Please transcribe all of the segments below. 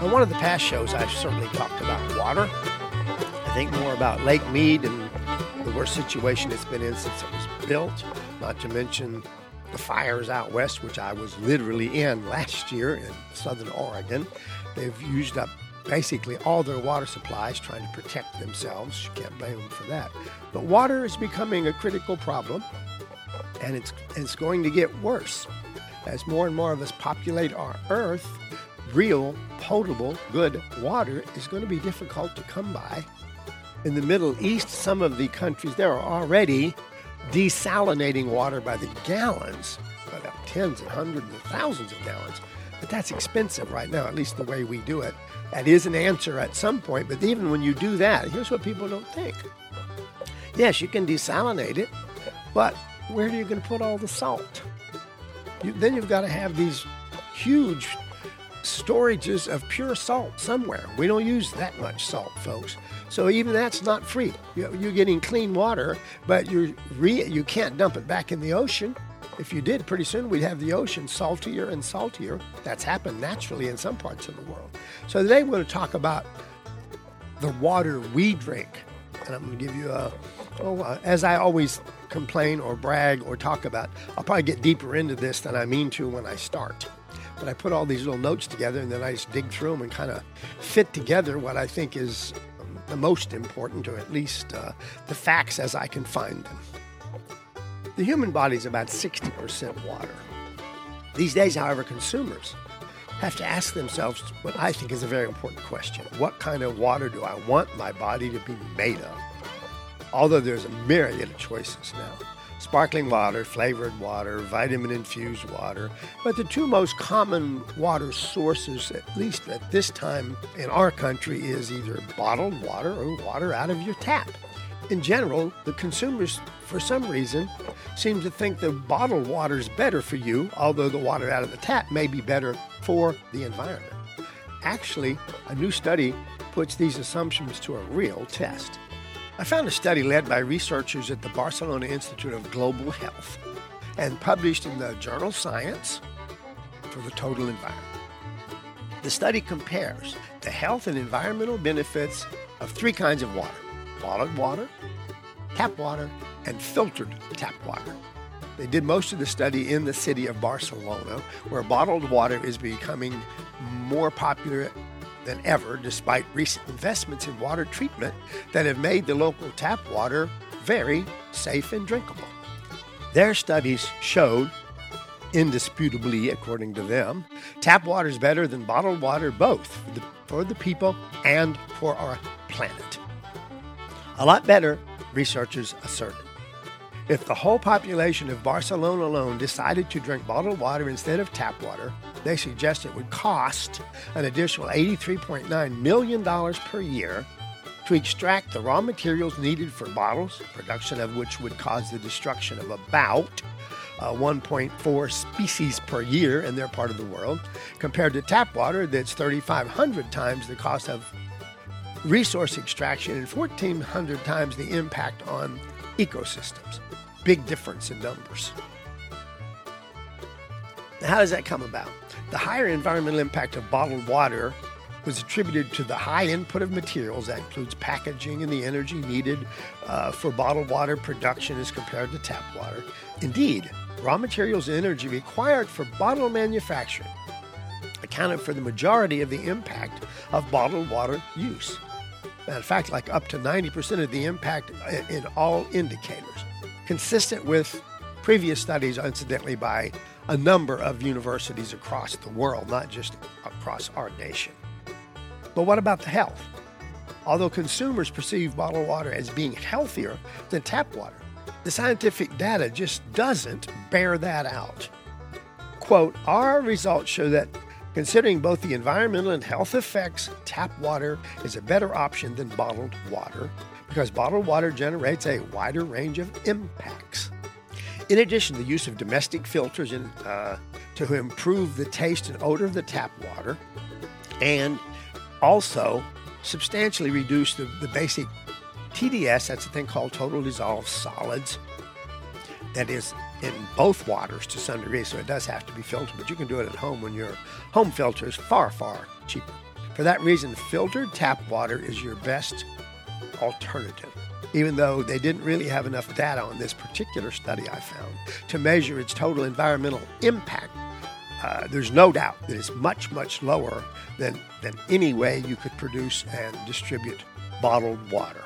On one of the past shows, I've certainly talked about water. I think more about Lake Mead and the worst situation it's been in since it was built, not to mention the fires out west, which I was literally in last year in southern Oregon. They've used up basically all their water supplies trying to protect themselves. You can't blame them for that. But water is becoming a critical problem, and it's, it's going to get worse. As more and more of us populate our earth, real, potable, good water is going to be difficult to come by. In the Middle East, some of the countries there are already desalinating water by the gallons, about tens and hundreds and thousands of gallons. But that's expensive right now, at least the way we do it. That is an answer at some point, but even when you do that, here's what people don't think. Yes, you can desalinate it, but where are you going to put all the salt? You, then you've got to have these huge storages of pure salt somewhere. We don't use that much salt, folks. So even that's not free. You're getting clean water, but you re- you can't dump it back in the ocean. If you did, pretty soon we'd have the ocean saltier and saltier. That's happened naturally in some parts of the world. So today we're going to talk about the water we drink, and I'm going to give you a. Oh, uh, as I always complain or brag or talk about, I'll probably get deeper into this than I mean to when I start. But I put all these little notes together and then I just dig through them and kind of fit together what I think is the most important, or at least uh, the facts as I can find them. The human body is about 60% water. These days, however, consumers have to ask themselves what I think is a very important question What kind of water do I want my body to be made of? Although there's a myriad of choices now sparkling water, flavored water, vitamin infused water. But the two most common water sources, at least at this time in our country, is either bottled water or water out of your tap. In general, the consumers, for some reason, seem to think that bottled water is better for you, although the water out of the tap may be better for the environment. Actually, a new study puts these assumptions to a real test. I found a study led by researchers at the Barcelona Institute of Global Health and published in the journal Science for the total environment. The study compares the health and environmental benefits of three kinds of water bottled water, tap water, and filtered tap water. They did most of the study in the city of Barcelona, where bottled water is becoming more popular than ever, despite recent investments in water treatment that have made the local tap water very safe and drinkable. Their studies showed, indisputably according to them, tap water is better than bottled water both for the, for the people and for our planet. A lot better, researchers asserted. If the whole population of Barcelona alone decided to drink bottled water instead of tap water, they suggest it would cost an additional $83.9 million per year to extract the raw materials needed for bottles, production of which would cause the destruction of about uh, 1.4 species per year in their part of the world, compared to tap water that's 3,500 times the cost of resource extraction and 1,400 times the impact on ecosystems big difference in numbers. How does that come about? The higher environmental impact of bottled water was attributed to the high input of materials that includes packaging and the energy needed uh, for bottled water production as compared to tap water. Indeed, raw materials and energy required for bottle manufacturing accounted for the majority of the impact of bottled water use. In fact, like up to 90% of the impact in all indicators consistent with previous studies, incidentally, by a number of universities across the world, not just across our nation. But what about the health? Although consumers perceive bottled water as being healthier than tap water, the scientific data just doesn't bear that out. Quote, our results show that considering both the environmental and health effects, tap water is a better option than bottled water because bottled water generates a wider range of impacts. In addition, the use of domestic filters in, uh, to improve the taste and odor of the tap water and also substantially reduce the, the basic TDS, that's a thing called total dissolved solids, that is in both waters to some degree, so it does have to be filtered, but you can do it at home when your home filter is far, far cheaper. For that reason, filtered tap water is your best alternative, even though they didn't really have enough data on this particular study I found to measure its total environmental impact. Uh, there's no doubt that it's much, much lower than, than any way you could produce and distribute bottled water.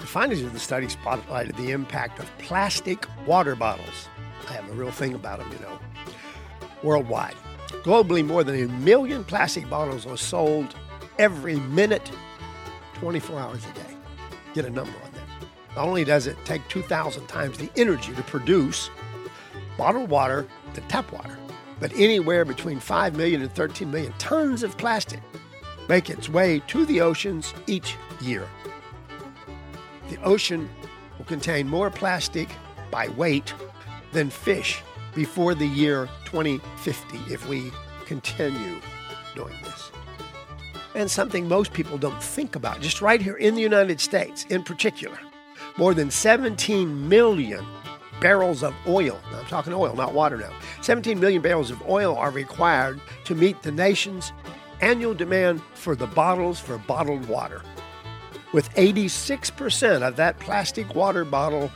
The findings of the study spotlighted the impact of plastic water bottles. I have a real thing about them, you know. Worldwide, globally, more than a million plastic bottles are sold every minute, 24 hours a day. Get a number on. Not only does it take 2,000 times the energy to produce bottled water than tap water, but anywhere between 5 million and 13 million tons of plastic make its way to the oceans each year the ocean will contain more plastic by weight than fish before the year 2050 if we continue doing this. And something most people don't think about, just right here in the United States in particular, more than 17 million barrels of oil, I'm talking oil, not water now, 17 million barrels of oil are required to meet the nation's annual demand for the bottles for bottled water. With 86% of that plastic water bottle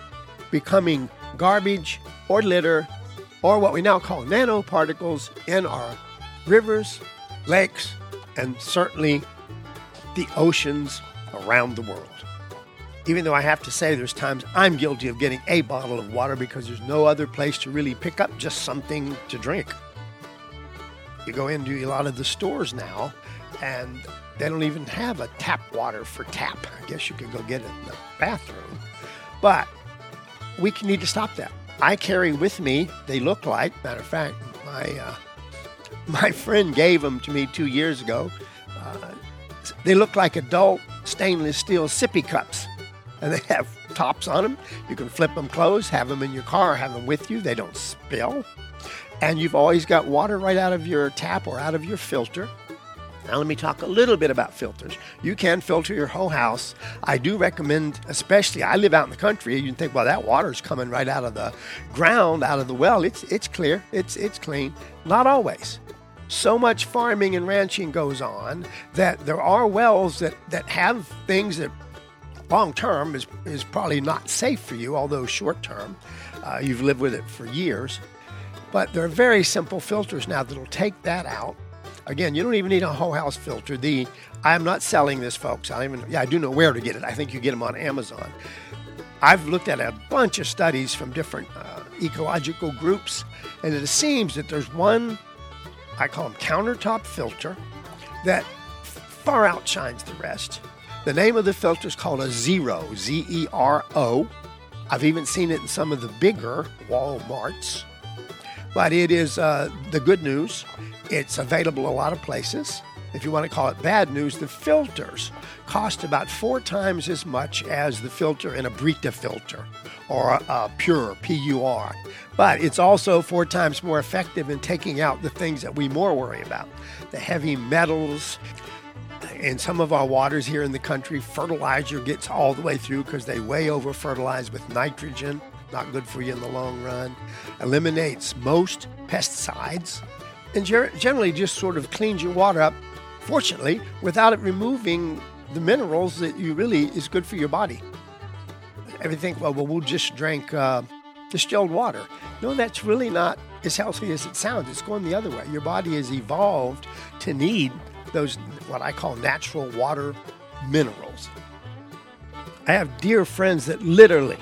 becoming garbage or litter or what we now call nanoparticles in our rivers, lakes, and certainly the oceans around the world. Even though I have to say there's times I'm guilty of getting a bottle of water because there's no other place to really pick up just something to drink. You go into a lot of the stores now, and they don't even have a tap water for tap. I guess you could go get it in the bathroom. But we need to stop that. I carry with me, they look like, matter of fact, my, uh, my friend gave them to me two years ago. Uh, they look like adult stainless steel sippy cups. And they have tops on them. You can flip them closed, have them in your car, have them with you. They don't spill. And you've always got water right out of your tap or out of your filter. Now, let me talk a little bit about filters. You can filter your whole house. I do recommend, especially, I live out in the country. You think, well, that water's coming right out of the ground, out of the well. It's, it's clear, it's, it's clean. Not always. So much farming and ranching goes on that there are wells that, that have things that long term is, is probably not safe for you, although short term, uh, you've lived with it for years. But there are very simple filters now that'll take that out Again, you don't even need a whole house filter. The I'm not selling this, folks. I even yeah, I do know where to get it. I think you get them on Amazon. I've looked at a bunch of studies from different uh, ecological groups, and it seems that there's one I call them countertop filter that far outshines the rest. The name of the filter is called a Zero, Z E R O. I've even seen it in some of the bigger Walmarts. But it is uh, the good news it's available a lot of places. If you want to call it bad news, the filters cost about four times as much as the filter in a Brita filter or a, a Pure, P U R. But it's also four times more effective in taking out the things that we more worry about the heavy metals. In some of our waters here in the country, fertilizer gets all the way through because they way over fertilize with nitrogen, not good for you in the long run. Eliminates most pesticides and generally just sort of cleans your water up, fortunately, without it removing the minerals that you really is good for your body. Everything, well, well we'll just drink uh, distilled water. No, that's really not as healthy as it sounds. It's going the other way. Your body has evolved to need those, what I call natural water minerals. I have dear friends that literally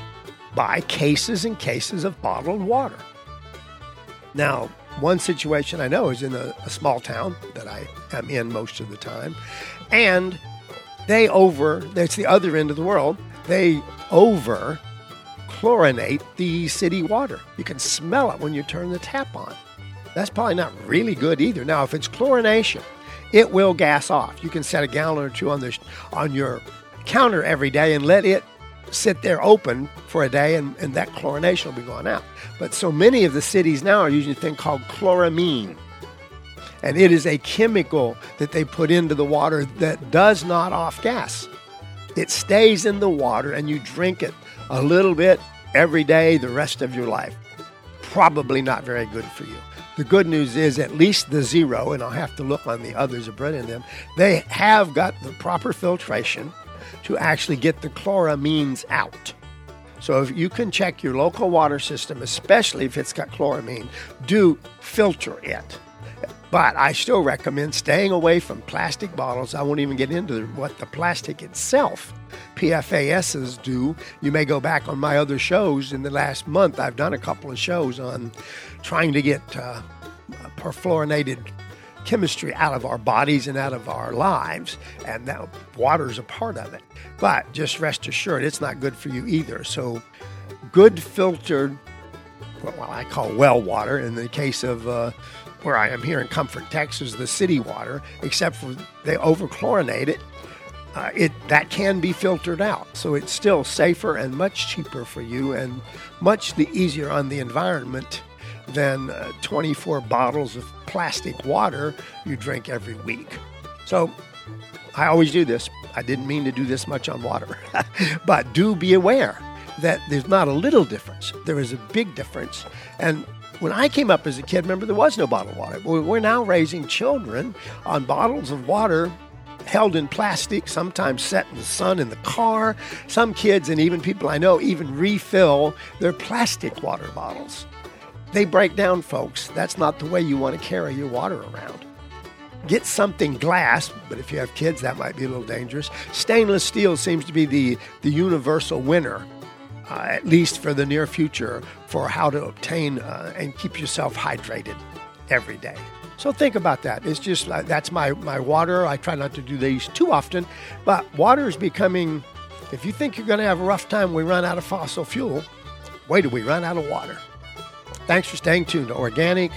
buy cases and cases of bottled water. Now, one situation I know is in a, a small town that I am in most of the time, and they over, that's the other end of the world, they over chlorinate the city water. You can smell it when you turn the tap on. That's probably not really good either. Now, if it's chlorination, it will gas off. You can set a gallon or two on the on your counter every day and let it sit there open for a day and, and that chlorination will be going out. But so many of the cities now are using a thing called chloramine. And it is a chemical that they put into the water that does not off gas. It stays in the water and you drink it a little bit every day the rest of your life. Probably not very good for you. The good news is at least the zero, and I'll have to look on the others of bred in them, they have got the proper filtration to actually get the chloramines out. So if you can check your local water system, especially if it's got chloramine, do filter it. But I still recommend staying away from plastic bottles. I won't even get into what the plastic itself PFASs do. You may go back on my other shows in the last month. I've done a couple of shows on trying to get uh, perfluorinated chemistry out of our bodies and out of our lives, and that water is a part of it. But just rest assured, it's not good for you either. So, good filtered, well, I call well water in the case of uh, where I am here in Comfort, Texas, the city water, except for they overchlorinate it. Uh, it that can be filtered out, so it's still safer and much cheaper for you, and much the easier on the environment than uh, 24 bottles of plastic water you drink every week. So I always do this. I didn't mean to do this much on water, but do be aware that there's not a little difference. There is a big difference. And when I came up as a kid, remember, there was no bottled water. We're now raising children on bottles of water held in plastic, sometimes set in the sun in the car. Some kids and even people I know even refill their plastic water bottles. They break down, folks. That's not the way you want to carry your water around. Get something glass, but if you have kids, that might be a little dangerous. Stainless steel seems to be the, the universal winner uh, at least for the near future, for how to obtain uh, and keep yourself hydrated every day. So think about that. It's just like that's my, my water. I try not to do these too often, but water is becoming, if you think you're going to have a rough time, we run out of fossil fuel. Wait till we run out of water. Thanks for staying tuned to Organic.